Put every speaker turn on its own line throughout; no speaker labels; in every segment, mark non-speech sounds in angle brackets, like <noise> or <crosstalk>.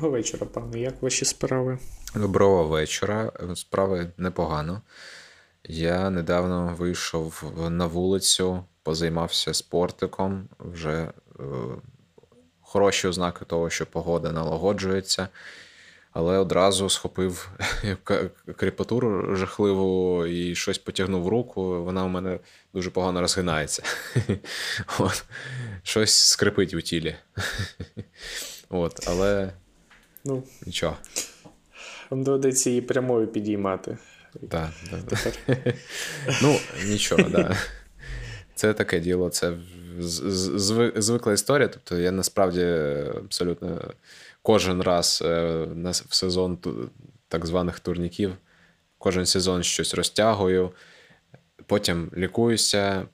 Доброго вечора, пане. Як ваші справи?
Доброго вечора. Справи непогано. Я недавно вийшов на вулицю, позаймався спортиком. Вже е, хороші ознаки того, що погода налагоджується, але одразу схопив <laughs> кріпатуру жахливу і щось потягнув руку. Вона у мене дуже погано розгинається. <laughs> От. Щось скрипить у тілі. <laughs> От, Але ну, нічого.
Вам доведеться її прямою підіймати.
Так, да, да. Ну, нічого, так. Да. Це таке діло, це звикла історія. Тобто я насправді абсолютно кожен раз е, в сезон так званих турніків, кожен сезон щось розтягую, потім лікуюся,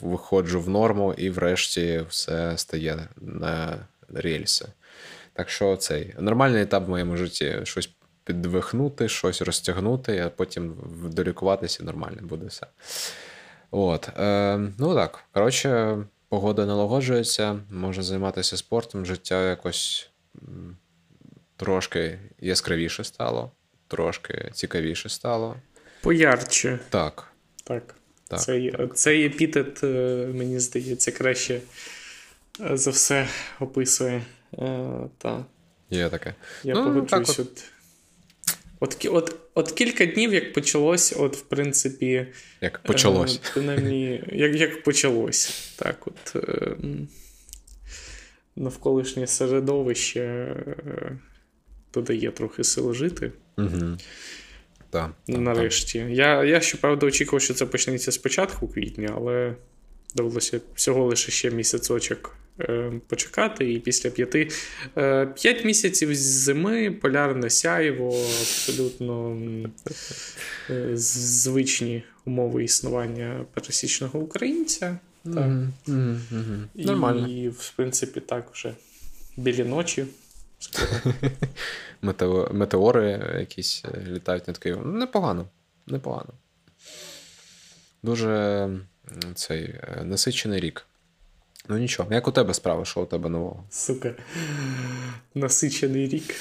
виходжу в норму і врешті все стає на рельси. Так що цей нормальний етап в моєму житті щось підвихнути, щось розтягнути, а потім долікуватися нормально буде все. От. Е, Ну так. Коротше, погода налагоджується, можна займатися спортом, життя якось трошки яскравіше стало, трошки цікавіше стало.
Поярче.
Так.
Так. так. Цей, цей епітет, е, мені здається, краще е, за все описує. Е, та.
Є таке.
Я ну, погоджуюсь. От. От, от от, кілька днів, як почалось, от, в принципі.
Як почалось.
Е, принаймні, як як почалось. Так, от. Е, навколишнє середовище е, додає трохи сил жити.
Угу. Так,
Нарешті. Так. Я, я щоправда, очікував, що це почнеться з початку квітня, але довелося всього лише ще місяцочок Е, почекати, і після п'яти е, п'ять місяців зими полярне сяйво, абсолютно е, звичні умови існування пересічного українця. Так. Mm-hmm.
Mm-hmm. Нормально.
І, в принципі, так вже білі ночі. <laughs>
Метеори якісь літають над Києвом. Непогано. Непогано. Дуже цей насичений рік. Ну нічого, як у тебе справа, що у тебе нового?
Сука. Насичений рік.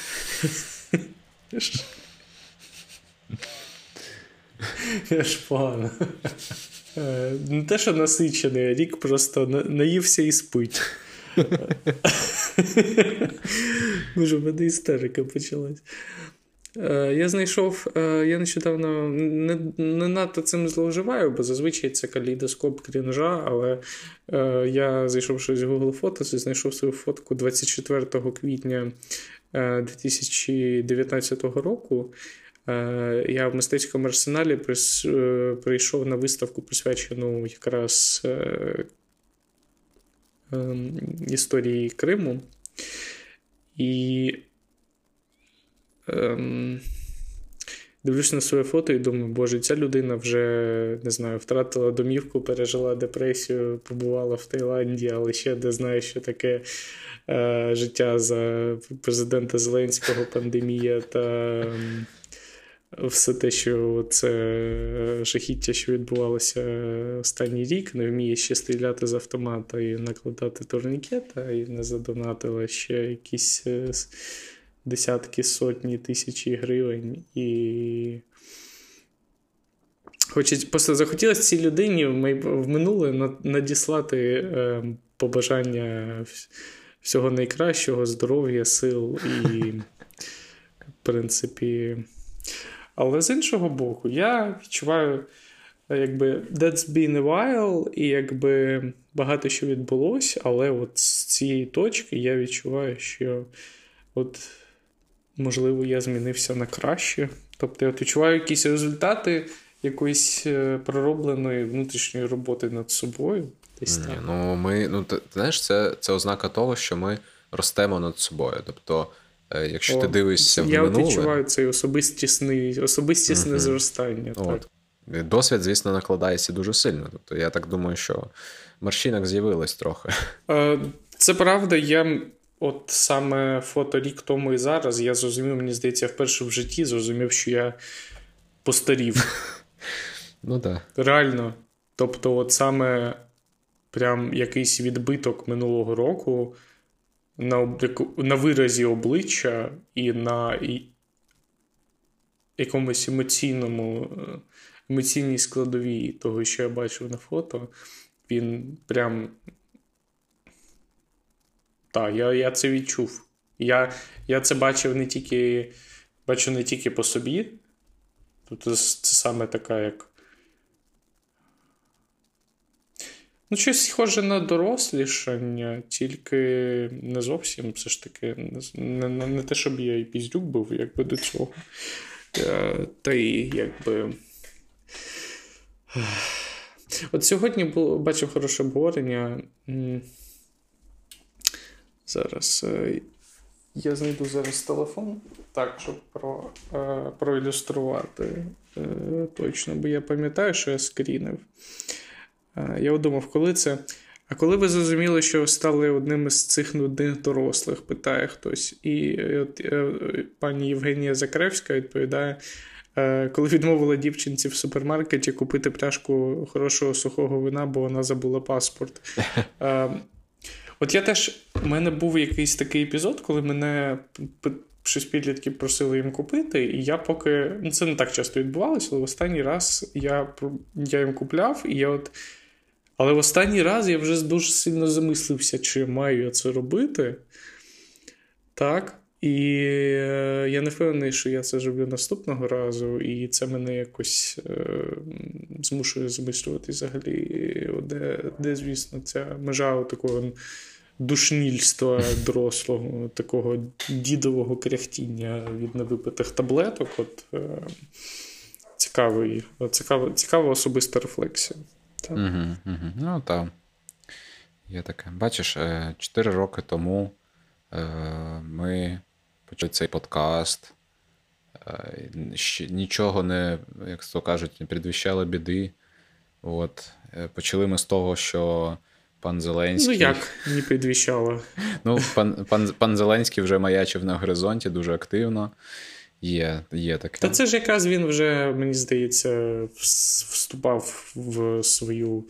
Я ж погано. Е, не те, що насичений, а рік просто наївся і спить. Може, в мене істерика почалась. Е, я знайшов, е, я нещодавно не не надто цим зловживаю, бо зазвичай це калейдоскоп крінжа, але е, я зайшов щось в Google Photos і знайшов свою фотку 24 квітня 2019 року. Я в мистецькому арсеналі прийшов на виставку, присвячену якраз ем, історії Криму. І ем, дивлюсь на своє фото і думаю, боже, ця людина вже не знаю, втратила домівку, пережила депресію, побувала в Таїланді, але ще не знає, що таке е, життя за президента Зеленського, пандемія та. Ем, все те, що це жахіття, що відбувалося останній рік, не вміє ще стріляти з автомата і накладати турнікета, і не задонатила ще якісь е, десятки, сотні тисячі гривень. І Хочуть, просто захотілося цій людині в минуле надіслати е, побажання всього найкращого, здоров'я, сил і, в принципі. Але з іншого боку, я відчуваю, якби that's been a while, і якби багато що відбулося, але от з цієї точки я відчуваю, що от можливо, я змінився на краще. Тобто я відчуваю якісь результати якоїсь е, проробленої внутрішньої роботи над собою. Десь
так. Ну, ми, ну, ти, знаєш, це це ознака того, що ми ростемо над собою. Тобто, е, якщо О, ти дивишся в
я
минуле...
Я відчуваю цей особистісний, особистісне mm зростання. От.
так. Досвід, звісно, накладається дуже сильно. Тобто, я так думаю, що маршинок з'явилось трохи.
Е, це правда, я От саме фото рік тому і зараз я зрозумів, мені здається, вперше в житті зрозумів, що я постарів. <laughs>
Ну так.
Реально. Тобто, от саме прям якийсь відбиток минулого року на обліку, на виразі обличчя і на і, якомусь емоційному, емоційній складовій того, що я бачив на фото, він прям. Так, я я це відчув. Я я це бачив не тільки бачу не тільки по собі. Тобто, це саме така, як. Ну, щось схоже на дорослішання, тільки не зовсім все ж таки. Не не, не те, щоб я і піздюк був, якби до цього. Е, та й якби. От сьогодні було, бачив хороше обговорення. Зараз е, я знайду зараз телефон, так, щоб про, е, проілюструвати точно, бо я пам'ятаю, що я скрінив. Я думав, коли це. А коли ви зрозуміли, що стали одним із цих нудних дорослих, питає хтось. І от е, пані Євгенія Закревська відповідає: е, коли відмовила дівчинці в супермаркеті купити пляшку хорошого сухого вина, бо вона забула паспорт. <laughs> От я теж у мене був якийсь такий епізод, коли мене щось підлітки просили їм купити, і я поки. Ну, це не так часто відбувалося, але в останній раз я я їм купляв, і я от. Але в останній раз я вже дуже сильно замислився, чи маю я це робити. Так. І е, я не впевнений, що я це зроблю наступного разу, і це мене якось е, змушує замислювати взагалі, де, де, звісно, ця межа такого душнільства дорослого, такого дідового кряхтіння від невипитих таблеток. От е, цікавий, цікава, цікава особиста рефлексія.
Так. Угу, угу. Ну, так. Є таке. Бачиш, 4 е, роки тому е, ми почали цей подкаст. Е, нічого не, як то кажуть, не предвіщало біди. От. Почали ми з того, що пан Зеленський.
Ну, як не предвіщало?
Ну, пан, пан, пан Зеленський вже маячив на горизонті дуже активно. Є є таке.
Та це ж якраз він вже, мені здається, вступав в свою,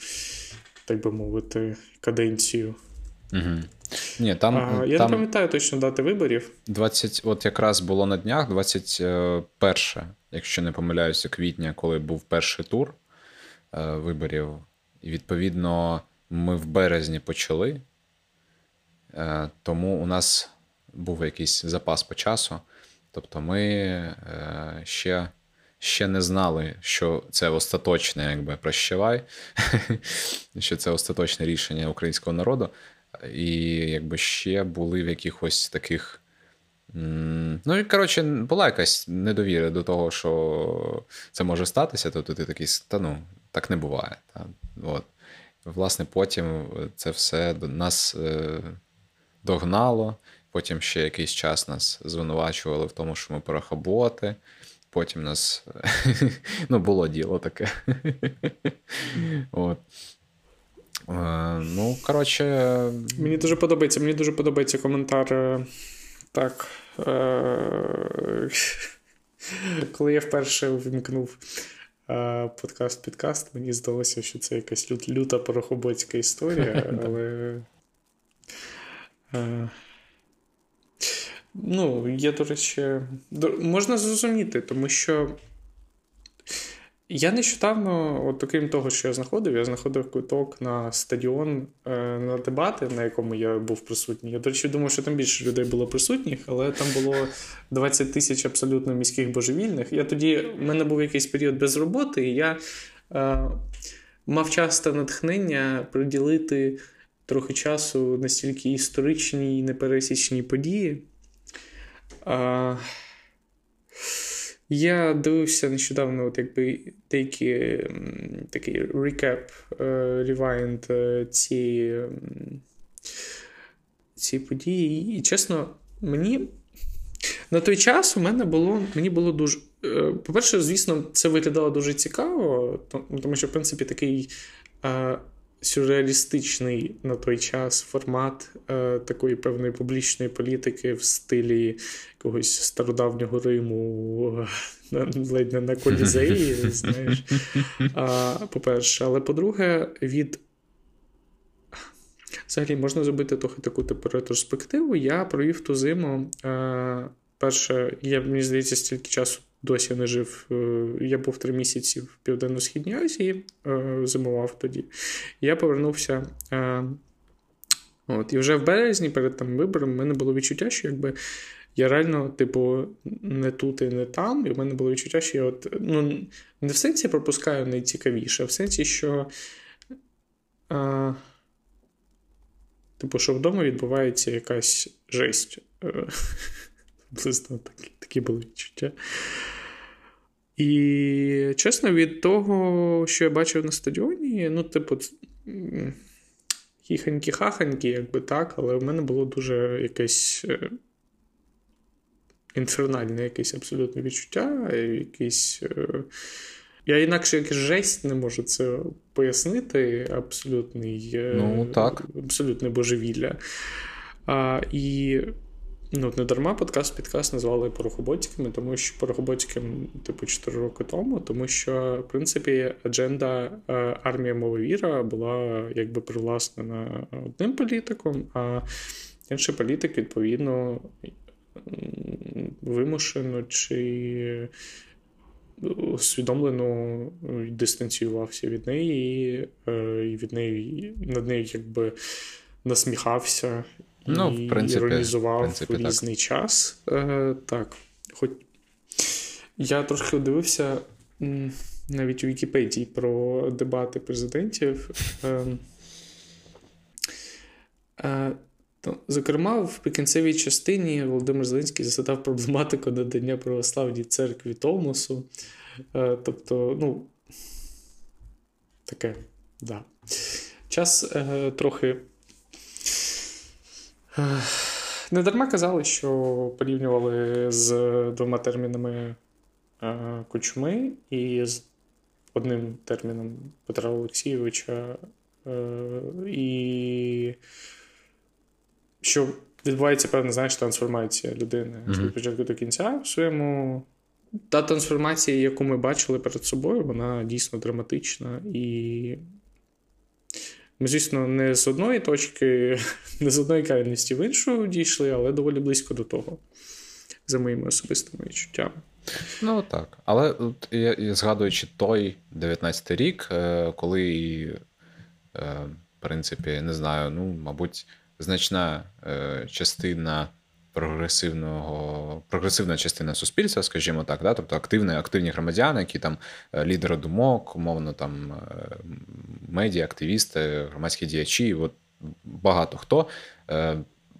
так би мовити, каденцію.
Угу. Ні, там,
а, Я не пам'ятаю точно дати виборів.
20, От якраз було на днях 21, якщо не помиляюся, квітня, коли був перший тур е, виборів. І відповідно, ми в березні почали, е, тому у нас був якийсь запас по часу. Тобто ми е, ще ще не знали, що це остаточне, якби прощавай, <laughs> що це остаточне рішення українського народу, і якби ще були в якихось таких. Ну, і, коротше, була якась недовіра до того, що це може статися, тобто ти такий, та ну, так не буває. Та, от. Власне, потім це все нас е, догнало. Потім ще якийсь час нас звинувачували в тому, що ми порохоботи. Потім нас <laughs> ну, було діло таке. <laughs> От. Е, ну, коротше.
Мені дуже подобається мені дуже подобається коментар. Е, так. <laughs> Коли я вперше увімкнув подкаст-підкаст, мені здалося, що це якась люта порохоботська історія, <laughs> але. Ну, я, до речі, можна зрозуміти, тому що я нещодавно, от окрім того, що я знаходив, я знаходив квиток на стадіон е, на дебати, на якому я був присутній. Я, до речі, думав, що там більше людей було присутніх, але там було 20 тисяч абсолютно міських божевільних. Я тоді, в мене був якийсь період без роботи, і я е, мав часто натхнення приділити трохи часу настільки історичній непересічній події. А, Я дивився нещодавно от якби деякі такий рекап, ревайнд цієї ці події. І чесно, мені на той час у мене було мені було дуже. Е, по-перше, звісно, це виглядало дуже цікаво, тому що, в принципі, такий сюрреалістичний на той час формат е, такої певної публічної політики в стилі якогось стародавнього Риму, ледь не на колізеї, <laughs> знаєш. А, По-перше, але по-друге, від. взагалі можна зробити трохи таку типу ретроспективу. Я провів ту зиму. Е, перше, я мені здається, стільки часу досі не жив. Е, я був три місяці в Південно-Східній Азії, е, зимував тоді. Я повернувся. Е, от, І вже в березні, перед там вибором, в мене було відчуття, що якби. Я реально, типу, не тут і не там, і в мене було відчуття, що я от, ну, не в сенсі пропускаю найцікавіше, а в сенсі, що. А, Типу, що вдома відбувається якась жесть. Приблизно такі, такі були відчуття. І чесно, від того, що я бачив на стадіоні, ну, типу, хіханькі-хаханькі, якби так, але в мене було дуже якесь е, інфернальне якесь абсолютне відчуття, якийсь. Е, я інакше як жесть не можу це пояснити. Абсолютний е,
ну, так.
абсолютне божевілля. А, І ну, не дарма подкаст підкаст назвали порохоботиками, тому що порохоботикам, типу, 4 роки тому, тому що, в принципі, адженда е, армія мови була якби привласнена одним політиком, а інший політик, відповідно, вимушено чи усвідомлено дистанціювався від неї, е, і від неї над нею якби насміхався
ну,
і
в принципі,
іронізував
в принципі,
різний так. час. Е, так, хоч я трошки дивився навіть у Вікіпедії про дебати президентів. Ем, е, то, зокрема, в прикінцевій частині Володимир Зеленський засадав проблематику надання православній церкві Томосу. Е, тобто, ну, таке, да. Час е, трохи. Е, Недарма казали, що порівнювали з двома термінами е, Кучми і з одним терміном Петра Олексійовича. Е, і що відбувається певна знаєш, трансформація людини mm-hmm. від початку до кінця в своєму. Та трансформація, яку ми бачили перед собою, вона дійсно драматична. І ми, звісно, не з одної точки, <laughs> не з одної крайності в іншу дійшли, але доволі близько до того, за моїми особистими відчуттями.
Ну так. Але я згадуючи той 19-й рік, е, коли, е, в принципі, не знаю, ну, мабуть значна е, частина прогресивного, прогресивна частина суспільства, скажімо так, да? тобто активні активні громадяни, які там е, лідери думок, умовно там е, медіа, активісти, громадські діячі, от багато хто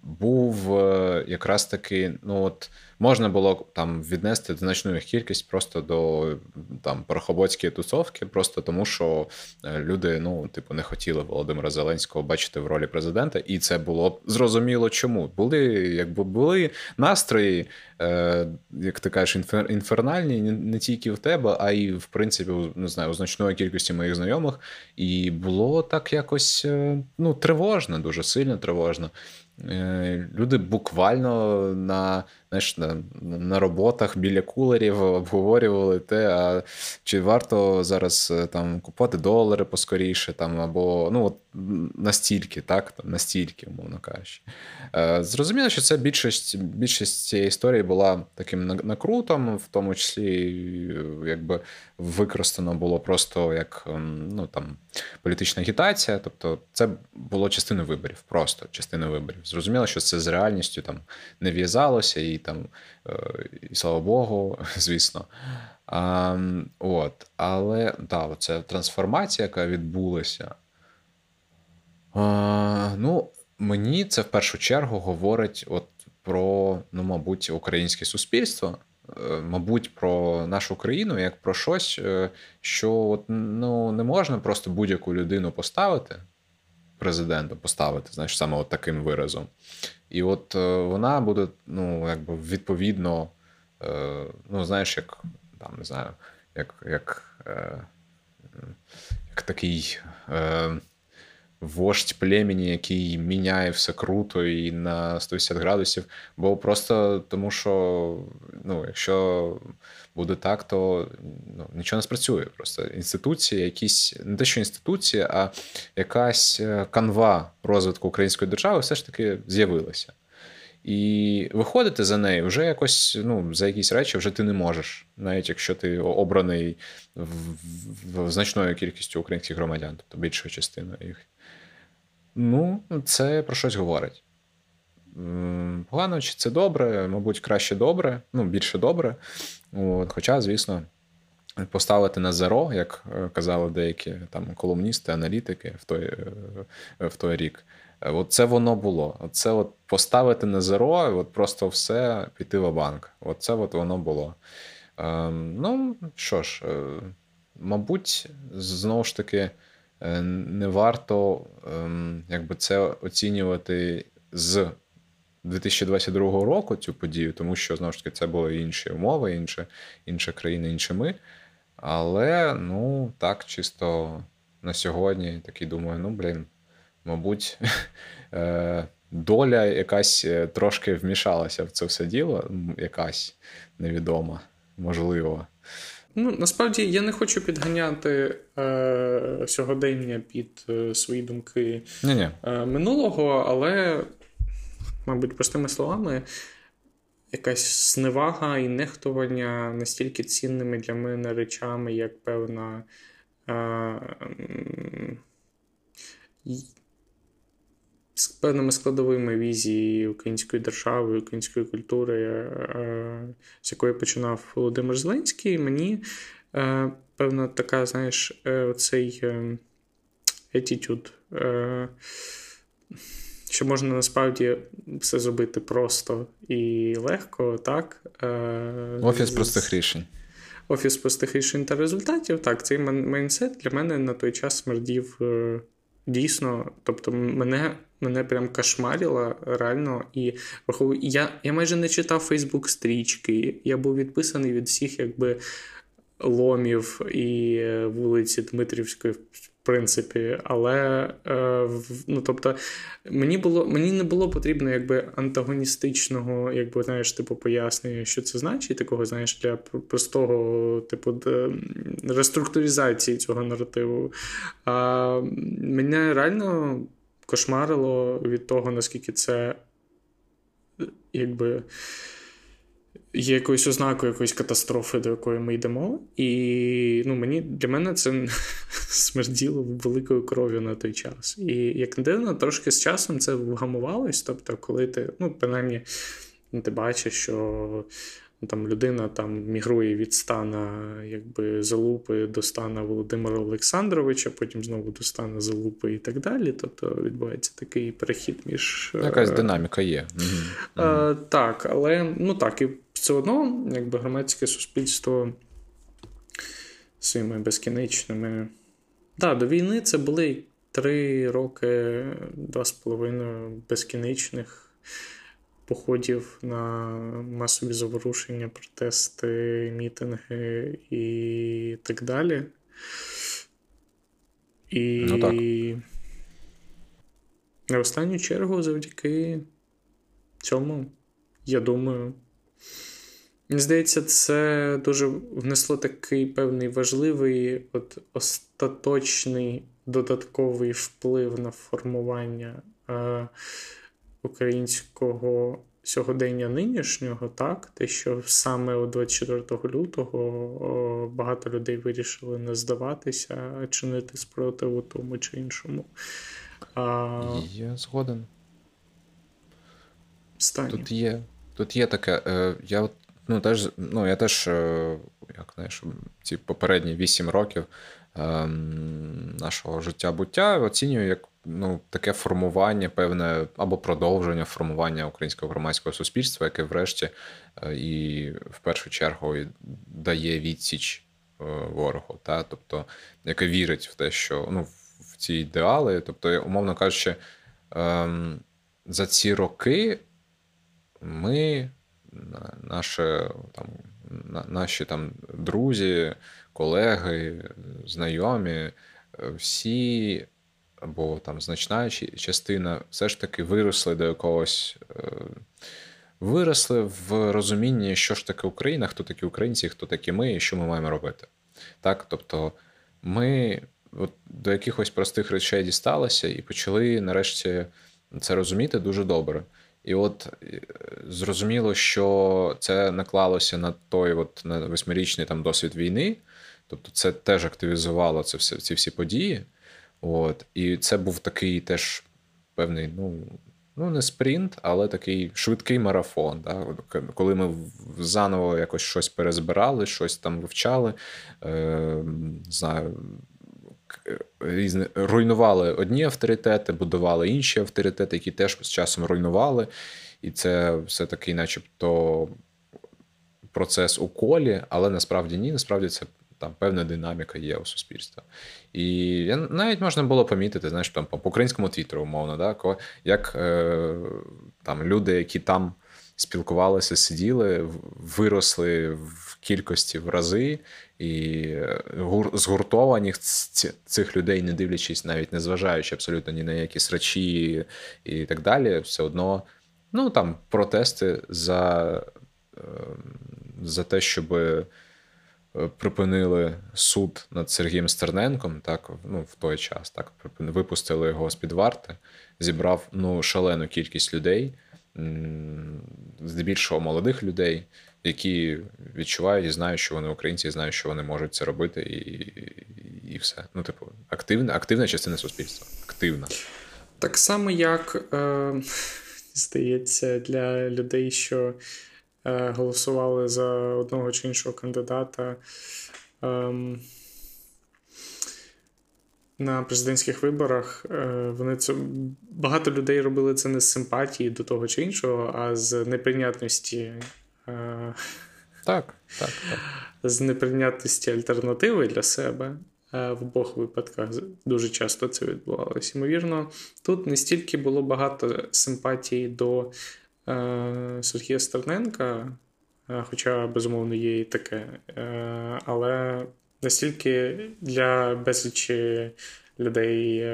був якраз таки, ну от можна було там віднести значну їх кількість просто до там порохоботської тусовки, просто тому що е, люди, ну, типу, не хотіли Володимира Зеленського бачити в ролі президента, і це було зрозуміло, чому були, якби були настрої, е, як ти кажеш, інфер, інфернальні не тільки в тебе, а й в принципі, не знаю, у значної кількості моїх знайомих. І було так якось е, ну, тривожно, дуже сильно тривожно. Е, люди буквально на знаєш, на на роботах біля кулерів обговорювали те, а чи варто зараз е, там купувати долари поскоріше, там, або ну, от настільки, так, там, настільки, умовно кажучи. Е, зрозуміло, що це більшість більшість цієї історії була таким накрутом, в тому числі якби використано було просто як ну, там, політична агітація. Тобто, це було частиною виборів, просто частиною виборів. Зрозуміло, що це з реальністю там не в'язалося, і там, е, і слава Богу, <laughs> звісно. А, от, Але да, це трансформація, яка відбулася. А, Ну, Мені це в першу чергу говорить от про, ну, мабуть, українське суспільство. Е, мабуть, про нашу країну як про щось, е, що от, ну, не можна просто будь-яку людину поставити, президента поставити, знаєш, саме от таким виразом. І от е, вона буде, ну, якби відповідно, ну, знаєш, як там, не знаю, як як, як такий вождь племені, який міняє все круто і на 180 градусів. Бо просто тому, що ну, якщо буде так, то ну, нічого не спрацює. Просто інституції, якісь не те, що інституції, а якась е, канва розвитку української держави все ж таки з'явилася. І виходити за нею вже якось ну, за якісь речі вже ти не можеш, навіть якщо ти обраний в, в, в значною кількістю українських громадян, тобто більшою частиною їх. Ну, це про щось говорить. Погано, чи це добре, мабуть, краще добре, ну, більше добре. От, Хоча, звісно, поставити на зеро, як е, казали деякі там колумністи, аналітики в той е, в той рік. Е, от це воно було. Це от поставити на зеро, от просто все піти в банк. От це от воно було. Ем, ну, що ж, мабуть, знову ж таки. Е, не варто ем, якби це оцінювати з 2022 року цю подію, тому що знову ж таки це були інші умови, інша, інша країна, інші ми. Але ну так, чисто на сьогодні такий думаю, ну блін, мабуть, <laughs> е, доля якась е, трошки вмішалася в це все діло, якась невідома, можливо.
Ну, насправді я не хочу підганяти е, сьогодення під е, свої думки
Ні-ні.
Е, минулого, але, мабуть, простими словами, якась зневага і нехтування настільки цінними для мене речами, як певна. Е, з певними складовими візії української держави, української культури, е, з якої починав Володимир Зеленський, мені е, певна така, знаєш, е, цей етітюд, що можна насправді все зробити просто і легко, так?
Офіс простих рішень.
Офіс простих рішень та результатів. Так, цей майнсет для мене на той час смердів дійсно. Тобто, мене мене прям кошмарило реально. І я я майже не читав Фейсбук-стрічки. Я був відписаний від всіх якби ломів і е, вулиці Дмитрівської. В принципі, але е, ну, тобто, мені було мені не було потрібно якби антагоністичного, якби знаєш, типу пояснення, що це значить, такого знаєш, для простого, типу, реструктуризації цього наративу. А мене реально кошмарило від того, наскільки це якби є якоюсь ознакою якоїсь катастрофи, до якої ми йдемо. І ну, мені для мене це <laughs> смерділо великою кров'ю на той час. І як не дивно, трошки з часом це вгамувалось. Тобто, коли ти, ну, принаймні, ти бачиш, що там людина там мігрує від стана якби залупи до стана Володимира Олександровича, потім знову до стана залупи і так далі. Тобто відбувається такий перехід між
якась е, динаміка є.
Угу. Е, так, але ну так, і все одно, якби громадське суспільство своїми безкінечними. Так, до війни це були три роки, два з половиною безкінечних походів на масові заворушення, протести, мітинги і так далі. І
ну, так.
на останню чергу, завдяки цьому, я думаю. Мені здається, це дуже внесло такий певний важливий, от остаточний додатковий вплив на формування е, українського сьогодення нинішнього, так, те, що саме у 24 лютого багато людей вирішили не здаватися, чинити спротиву тому чи іншому. А...
Я згоден.
Стані.
Тут є тут є таке. Е, я ну, теж, ну, я теж, е, як знаєш, ці попередні 8 років е, нашого життя буття оцінюю як ну, таке формування, певне або продовження формування українського громадського суспільства, яке, врешті, е, і в першу чергу дає відсіч е, ворогу, та? тобто, яке вірить в те, що ну, в ці ідеали, тобто, умовно кажучи, ем, за ці роки ми, наші там, наші там друзі, колеги, знайомі, е, всі або там значна частина все ж таки виросли до якогось. Е, виросли в розумінні, що ж таке Україна, хто такі українці, хто такі ми, і що ми маємо робити. Так, Тобто ми от до якихось простих речей дісталися і почали нарешті це розуміти дуже добре. І от е, зрозуміло, що це наклалося на той от на восьмирічний там досвід війни, тобто це теж активізувало це все, ці всі події. От, І це був такий теж певний, ну, ну не спринт, але такий швидкий марафон. Да? Коли ми заново якось щось перезбирали, щось там вивчали, е, знаю, різні руйнували одні авторитети, будували інші авторитети, які теж з часом руйнували. І це все такий, начебто, процес у колі, але насправді ні, насправді це там певна динаміка є у суспільства. І навіть можна було помітити, знаєш, там по українському твіттеру, умовно, да, як е, там люди, які там спілкувалися, сиділи, виросли в кількості в рази, і е, згуртовані цих людей, не дивлячись, навіть не зважаючи абсолютно ні на які срачі і так далі, все одно ну там протести за, ем, за те, щоб. Е, припинили суд над Сергієм Стерненком, так ну в той час так випустили його з під варти, зібрав ну шалену кількість людей, здебільшого молодих людей, які відчувають і знають, що вони українці, і знають, що вони можуть це робити, і і, все. Ну, типу, активна, активна частина суспільства. Активна.
Так само, як е, здається, для людей, що голосували за одного чи іншого кандидата. Е, на президентських виборах е, вони це багато людей робили це не з симпатії до того чи іншого, а з неприйнятності
так, так, так.
З неприйнятності альтернативи для себе в обох випадках дуже часто це відбувалося. Ймовірно, тут не стільки було багато симпатії до е, Сергія Стерненка, хоча, безумовно, є і таке, е, але настільки для безлічі людей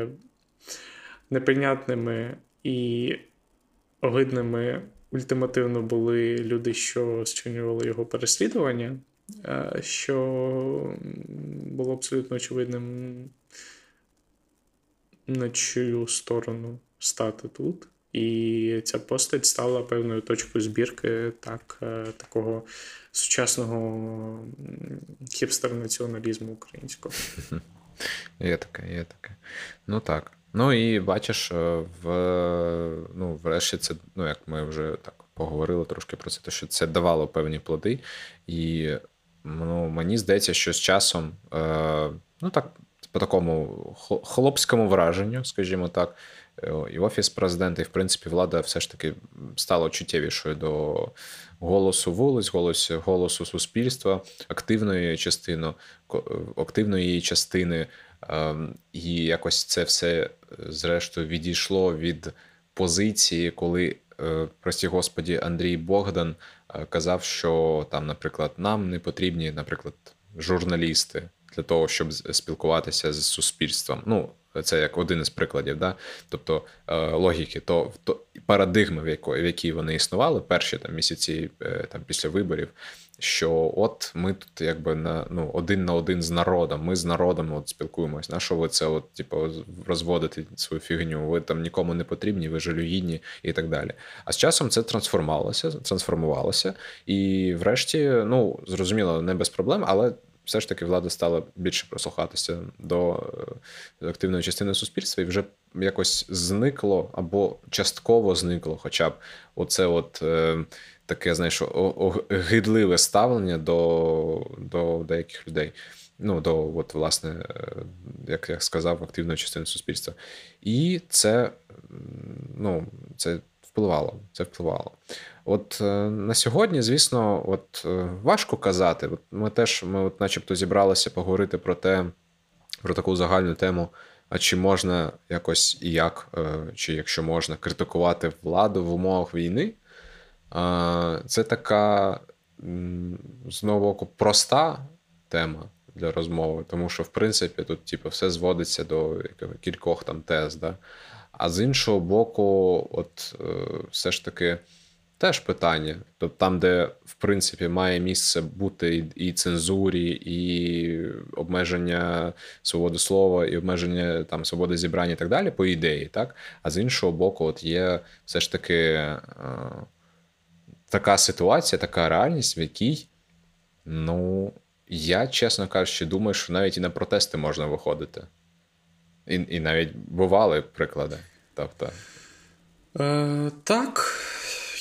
неприйнятними і огидними ультимативно були люди, що зчинювали його переслідування, е, що було абсолютно очевидним, на чию сторону стати тут. І ця постать стала певною точкою збірки так, е, такого сучасного хіпстер-націоналізму українського.
Є таке, є таке. Ну так. Ну і бачиш, е, в ну, врешті це, ну як ми вже так поговорили трошки про це, те, що це давало певні плоди. І ну, мені здається, що з часом, е, ну так, по такому хлопському враженню, скажімо так, і офіс президента, і в принципі влада все ж таки стала чуттєвішою до голосу вулиць, голосу, голосу суспільства, активної частини, активної її частини. Ем, і якось це все, зрештою, відійшло від позиції, коли, е, прості господі, Андрій Богдан е, казав, що там, наприклад, нам не потрібні, наприклад, журналісти для того, щоб спілкуватися з суспільством. Ну, це як один із прикладів, да? тобто е, логіки, то, то парадигми, в якої в якій вони існували перші там місяці там після виборів що от ми тут якби на ну один на один з народом. Ми з народом от спілкуємось. На що ви це от, типу, розводите свою фігню? Ви там нікому не потрібні, ви жалюгідні і так далі. А з часом це трансформувалося, трансформувалося, і врешті, ну зрозуміло, не без проблем, але. Все ж таки влада стала більше прислухатися до е, активної частини суспільства, і вже якось зникло або частково зникло, хоча б оце от е, таке, знаєш, гидливе ставлення до до деяких людей. Ну, до, от, власне, е, як я сказав, активної частини суспільства. І це ну, це впливало. Це впливало. От е, на сьогодні, звісно, от е, важко казати. От Ми теж, ми от начебто зібралися поговорити про те, про таку загальну тему. А чи можна якось і як, чи якщо можна, критикувати владу в умовах війни? Це така знову проста тема. для розмови, тому що, в принципі, тут типу, все зводиться до кількох там тез. Да? А з іншого боку, от е, все ж таки теж питання. Тобто там, де в принципі має місце бути і цензурі, і обмеження свободи слова, і обмеження там свободи зібрання і так далі, по ідеї, так? А з іншого боку, от є все ж таки е, така ситуація, така реальність, в якій, ну, я, чесно кажучи, думаю, що навіть і на протести можна виходити. І і навіть бували приклади. Тобто.
Е, Так.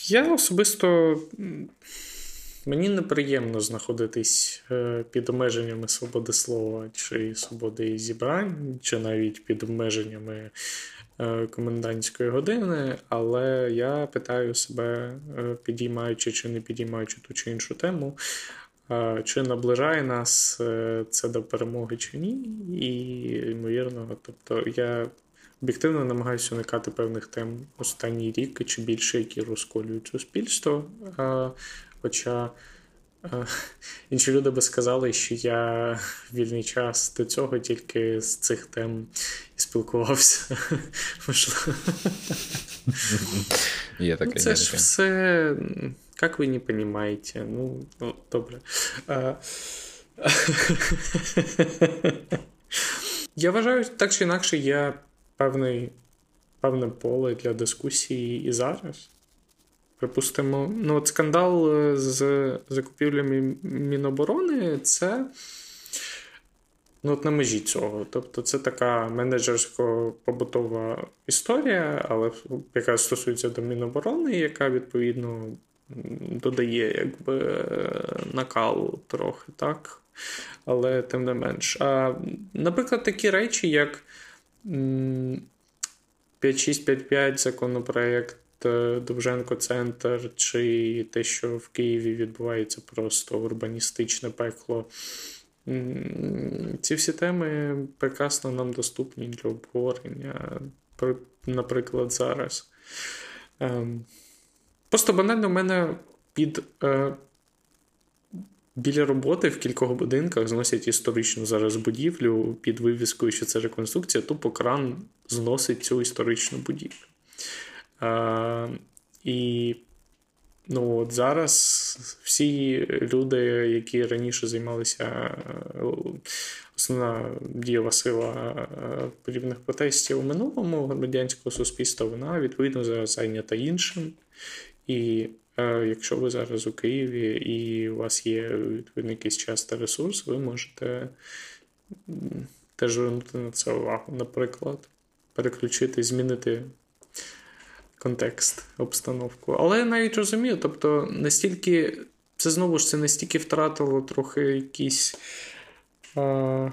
Я особисто мені неприємно знаходитись е, під обмеженнями свободи слова чи свободи зібрань, чи навіть під обмеженнями е, комендантської години, але я питаю себе, е, підіймаючи чи не підіймаючи ту чи іншу тему. Чи наближає нас це до перемоги чи ні? І, ймовірно, тобто я об'єктивно намагаюся уникати певних тем останній рік чи більше, які розколюють суспільство. Хоча інші люди би сказали, що я вільний час до цього тільки з цих тем і спілкувався.
Є таке,
ну, Це ж все, як ви не розумієте. Ну, ну, добре. <laughs> Я вважаю, так чи інакше, я певний, певне поле для дискусії і зараз. Припустимо, ну от скандал е, з закупівлями Міноборони це ну, от на межі цього. Тобто це така менеджерсько-побутова історія, але яка стосується до Міноборони, яка відповідно додає якби накалу трохи, так? Але тим не менш. А, Наприклад, такі речі, як 5655 законопроект е, Довженко Центр, чи те, що в Києві відбувається просто урбаністичне пекло. Ці всі теми прекрасно нам доступні для обговорення, наприклад, зараз. Просто банально в мене під е, Біля роботи в кількох будинках зносять історичну зараз будівлю під вивіскою, що це реконструкція, тупо кран зносить цю історичну будівлю. А, І ну, от зараз всі люди, які раніше займалися, основна дієва сила подібних протестів у минулому громадянського суспільства, вона відповідно зараз зайнята іншим. І Якщо ви зараз у Києві і у вас є відповідно якийсь час та ресурс, ви можете теж звернути на це увагу. Наприклад, переключити, змінити контекст, обстановку. Але я навіть розумію, тобто настільки, це знову ж це настільки втратило трохи якісь а,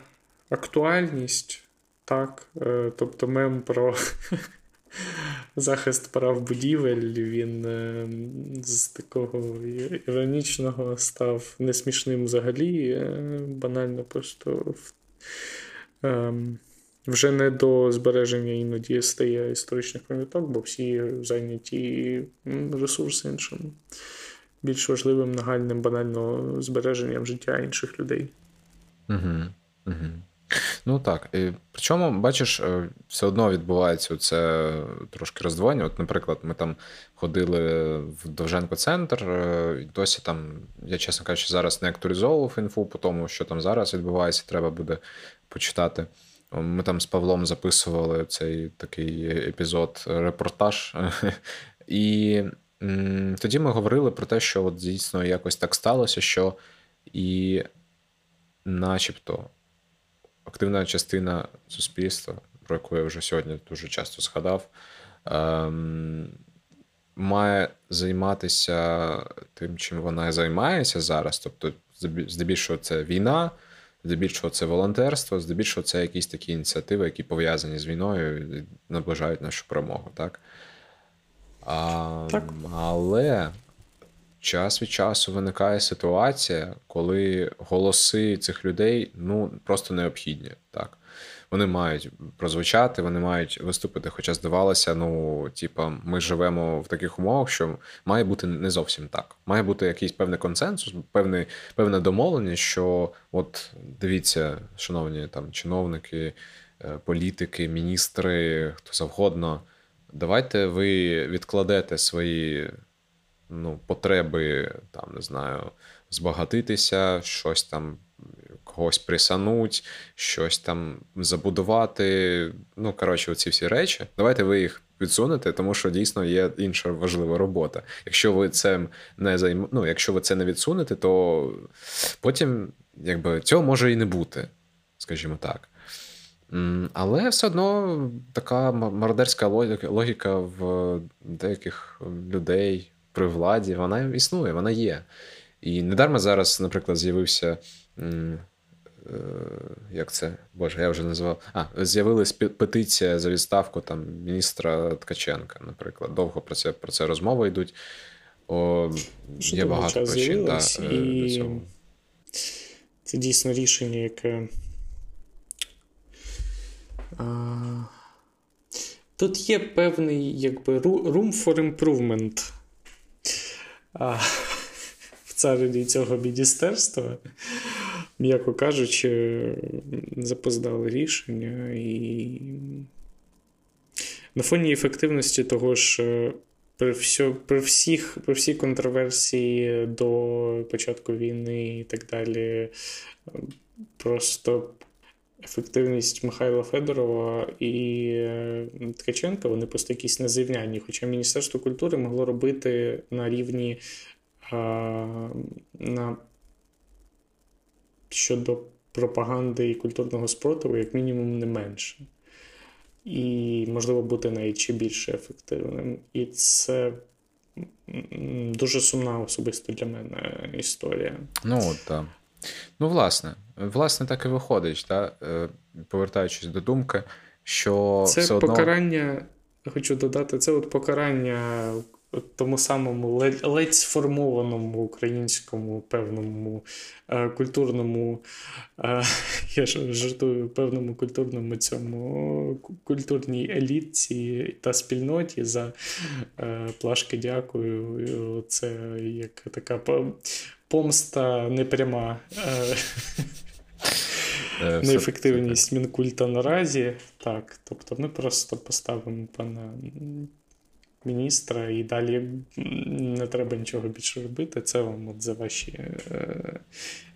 актуальність, так? Е, тобто мем про. <laughs> захист прав будівель, він е, з такого іронічного став несмішним взагалі, е, банально просто ем, вже не до збереження іноді стає історичних пам'яток, бо всі зайняті ресурс іншим. Більш важливим нагальним банально збереженням життя інших людей.
Угу, угу. Ну так. І Причому, бачиш, е, все одно відбувається це трошки роздвоєння. От, наприклад, ми там ходили в Довженко-центр, е, досі там, я чесно кажучи, зараз не актуалізовував інфу по тому, що там зараз відбувається, треба буде почитати. Ми там з Павлом записували цей такий епізод, репортаж. <laughs> І тоді ми говорили про те, що от дійсно якось так сталося, що і начебто активна частина суспільства, про яку я вже сьогодні дуже часто згадав, ем, має займатися тим, чим вона займається зараз. Тобто, здебільшого, це війна, здебільшого, це волонтерство, здебільшого, це якісь такі ініціативи, які пов'язані з війною і наближають нашу перемогу. Так? А, так. Але час від часу виникає ситуація, коли голоси цих людей ну, просто необхідні. Так. вони мають прозвучати, вони мають виступити. Хоча здавалося, ну, типа, ми живемо в таких умовах, що має бути не зовсім так. Має бути якийсь певний консенсус, певний, певне домовлення, що от дивіться, шановні там чиновники, е, політики, міністри, хто завгодно. Давайте ви відкладете свої ну, потреби, там, не знаю, збагатитися, щось там когось присануть, щось там забудувати. Ну, коротше, оці всі речі. Давайте ви їх відсунете, тому що дійсно є інша важлива робота. Якщо ви це не займ... ну, якщо ви це не відсунете, то потім якби, цього може і не бути, скажімо так. Але все одно така мародерська логіка в деяких людей при владі, вона існує, вона є. І недарма зараз, наприклад, з'явився. Е, як це? Боже, я вже назвав. А, з'явилась петиція за відставку там міністра Ткаченка, наприклад. Довго про це про це розмови йдуть. О, Є багато причин. Да,
е, і... цього. Це дійсно рішення, яке. А... Тут є певний якби room for improvement а, в царині цього міністерства, м'яко кажучи, запоздали рішення і на фоні ефективності того ж. Е, при все, при, всіх, при всій контроверсії до початку війни і так далі, просто ефективність Михайла Федорова і Ткаченка вони просто якісь незрівнянні. Хоча Міністерство культури могло робити на рівні на щодо пропаганди і культурного спротиву, як мінімум, не менше. І, можливо, бути навіть ще більше ефективним. І це дуже сумна особисто для мене історія.
Ну, от, так. Ну, власне, власне, так і виходить, та? Е, повертаючись до думки, що
це
все
одно... покарання, хочу додати, це от покарання тому самому ледь сформованому українському певному е, культурному, е, <laughs> я ж жартую, певному культурному цьому культурній елітці та спільноті за е, плашки дякую. Це як така помста непряма. Е, е, неефективність Мінкульта наразі. Так, тобто ми просто поставимо пана міністра і далі не треба нічого більше робити. Це вам от за ваші е,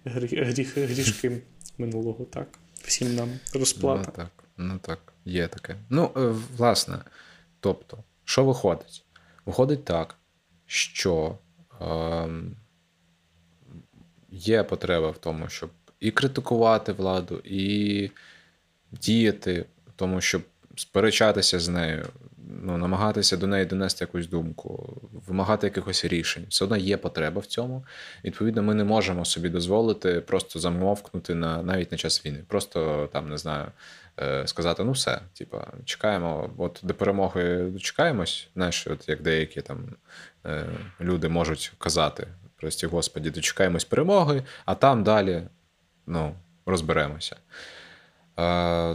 гріх, грішки минулого. так. Всім нам розплата.
Ну так, ну так, є таке. Ну, власне, тобто, що виходить? Виходить так, що. Е, є потреба в тому, щоб і критикувати владу, і діяти в тому, щоб сперечатися з нею, ну, намагатися до неї донести якусь думку, вимагати якихось рішень. Все одно є потреба в цьому. Відповідно, ми не можемо собі дозволити просто замовкнути на навіть на час війни. Просто там не знаю. Е, сказати, ну все, типа, чекаємо, от до перемоги дочекаємось, знаєш, от як деякі там е, люди можуть казати, прості Господі, дочекаємось перемоги, а там далі ну, розберемося.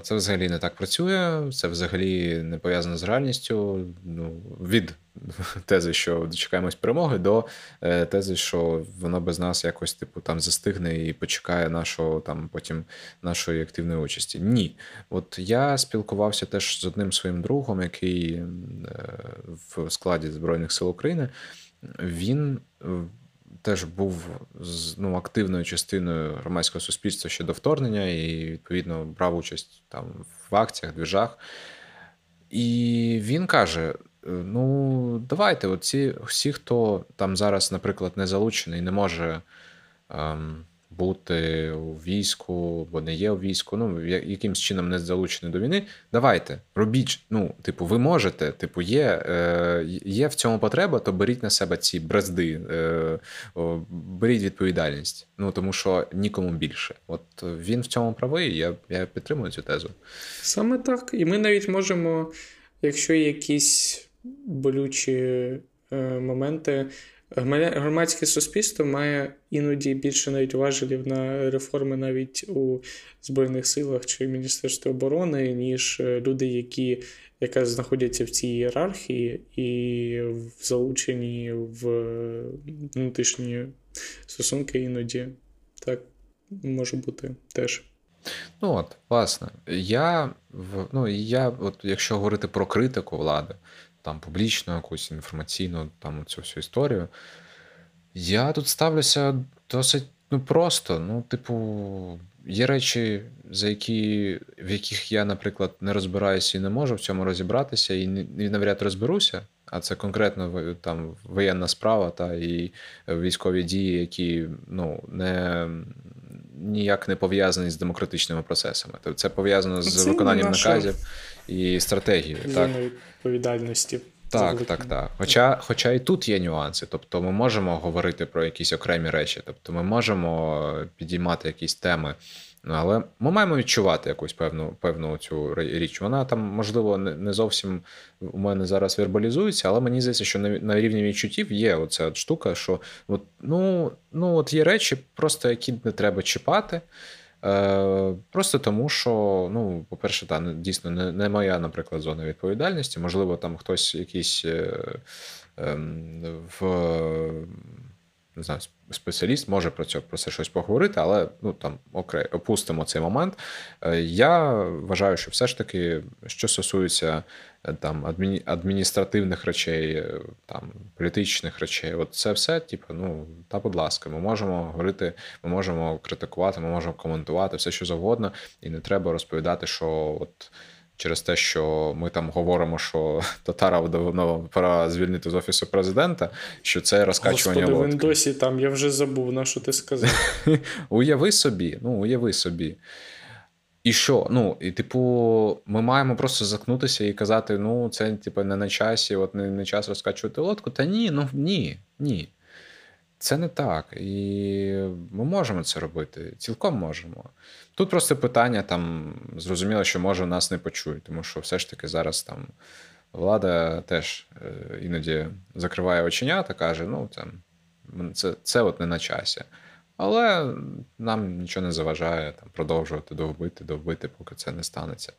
Це взагалі не так працює, це взагалі не пов'язано з реальністю. Ну, Від <laughs> тези, що дочекаємось перемоги, до е, тези, що воно без нас якось типу там застигне і почекає нашого там потім нашої активної участі. Ні. От я спілкувався теж з одним своїм другом, який е, в складі Збройних сил України. Він теж був ну, активною частиною громадського суспільства ще до вторгнення і, відповідно, брав участь там в акціях, двіжах. І він каже: ну, давайте, оці всі, хто там зараз, наприклад, не залучений, не може. Ем, бути у війську, бо не є у війську, ну якимсь чином не залучені до війни. Давайте, робіть. Ну, типу, ви можете, типу, є е, є в цьому потреба, то беріть на себе ці бразди, е, беріть відповідальність. Ну тому що нікому більше. От він в цьому правий. Я, Я підтримую цю тезу.
Саме так. І ми навіть можемо, якщо якісь болючі е, моменти Громадське суспільство має іноді більше навіть важелів на реформи навіть у Збройних силах чи Міністерстві оборони, ніж е, люди, які якраз знаходяться в цій ієрархії і залучені в внутрішні стосунки іноді. Так може бути теж.
Ну от, власне, я ну, я, от, якщо говорити про критику влади, там публічну, якусь інформаційну, там цю всю історію, я тут ставлюся досить ну, просто. Ну, типу, є речі, за які, в яких я, наприклад, не розбираюся і не можу в цьому розібратися, і, навряд розберуся. А це конкретно там воєнна справа та і військові дії, які ну не ніяк не пов'язані з демократичними процесами. Тобто це пов'язано з це виконанням наша... наказів і стратегією.
Так? відповідальності.
Так, так, так. Хоча хоча і тут є нюанси. Тобто ми можемо говорити про якісь окремі речі, тобто ми можемо підіймати якісь теми. Але ми маємо відчувати якусь певну певну цю річ. Вона там, можливо, не зовсім у мене зараз вербалізується, але мені здається, що на, на рівні відчуттів є оця от штука, що от, ну, ну, от є речі, просто які не треба чіпати. Е, Просто тому, що, ну, по-перше, та, дійсно не не моя, наприклад, зона відповідальності. Можливо, там хтось якийсь е, е, в не знаю, спеціаліст може про це про це щось поговорити, але ну там окей, опустимо цей момент. Е, я вважаю, що все ж таки, що стосується е, там адміні, адміністративних речей, е, там політичних речей, от це все, типу, ну та будь ласка, ми можемо говорити, ми можемо критикувати, ми можемо коментувати все, що завгодно, і не треба розповідати, що от через те, що ми там говоримо, що <laughs> Татаров давно пора звільнити з офісу президента, що це розкачування
Господи, лодки. він досі там, я вже забув, на що ти сказав. <laughs>
Уяви собі, ну уяви собі. І що? Ну, і типу, ми маємо просто заткнутися і казати: ну, це типу, не на часі, от не, не час розкачувати лодку. Та ні, ну ні, ні. Це не так. І ми можемо це робити, цілком можемо. Тут просто питання там зрозуміло, що може нас не почують, тому що все ж таки зараз там влада теж е, іноді закриває оченята, каже: ну там це це от не на часі. Але нам нічого не заважає там продовжувати довбити, довбити, поки це не станеться.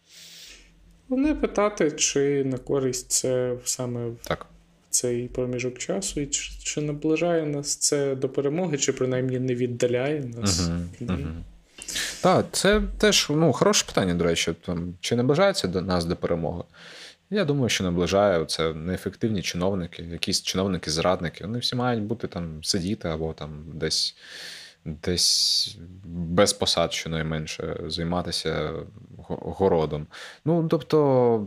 Вони питати, чи на користь це саме
так.
Цей проміжок часу, і чи, чи наближає нас це до перемоги, чи принаймні не віддаляє нас.
Угу, угу. Так, це теж ну, хороше питання, до речі. Там, Чи наближається до нас до перемоги? Я думаю, що наближає це неефективні чиновники, якісь чиновники-зрадники. Вони всі мають бути там сидіти або там десь десь без посад, щонайменше, займатися городом. Ну, тобто,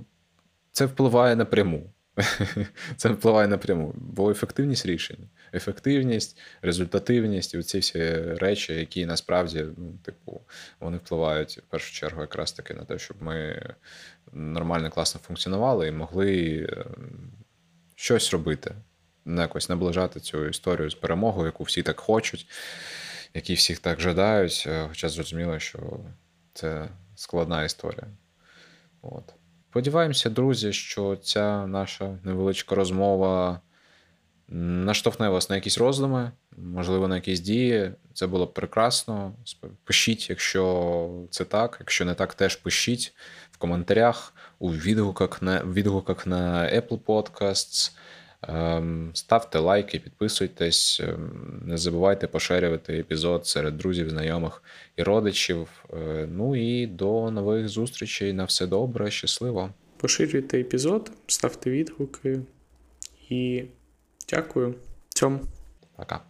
це впливає напряму. <laughs> Це впливає напряму, бо ефективність рішень, ефективність, результативність і ці всі речі, які насправді, ну, типу, вони впливають в першу чергу якраз таки на те, щоб ми нормально, класно функціонували і могли е, щось робити, якось наближати цю історію з перемогою, яку всі так хочуть, які всіх так жадають. Е, хоча зрозуміло, що це складна історія. От. Сподіваємося, друзі, що ця наша невеличка розмова наштовхне вас на якісь роздуми, можливо, на якісь дії. Це було б прекрасно. Пишіть, якщо це так. Якщо не так, теж пишіть в коментарях, у відгуках на відгуках на Apple Podcasts. Ем, ставте лайки, підписуйтесь, ем, не забувайте поширювати епізод серед друзів, знайомих і родичів. Е, ну і до нових зустрічей. На все добре, щасливо.
Поширюйте епізод, ставте відгуки і дякую. Цьому.
Пока.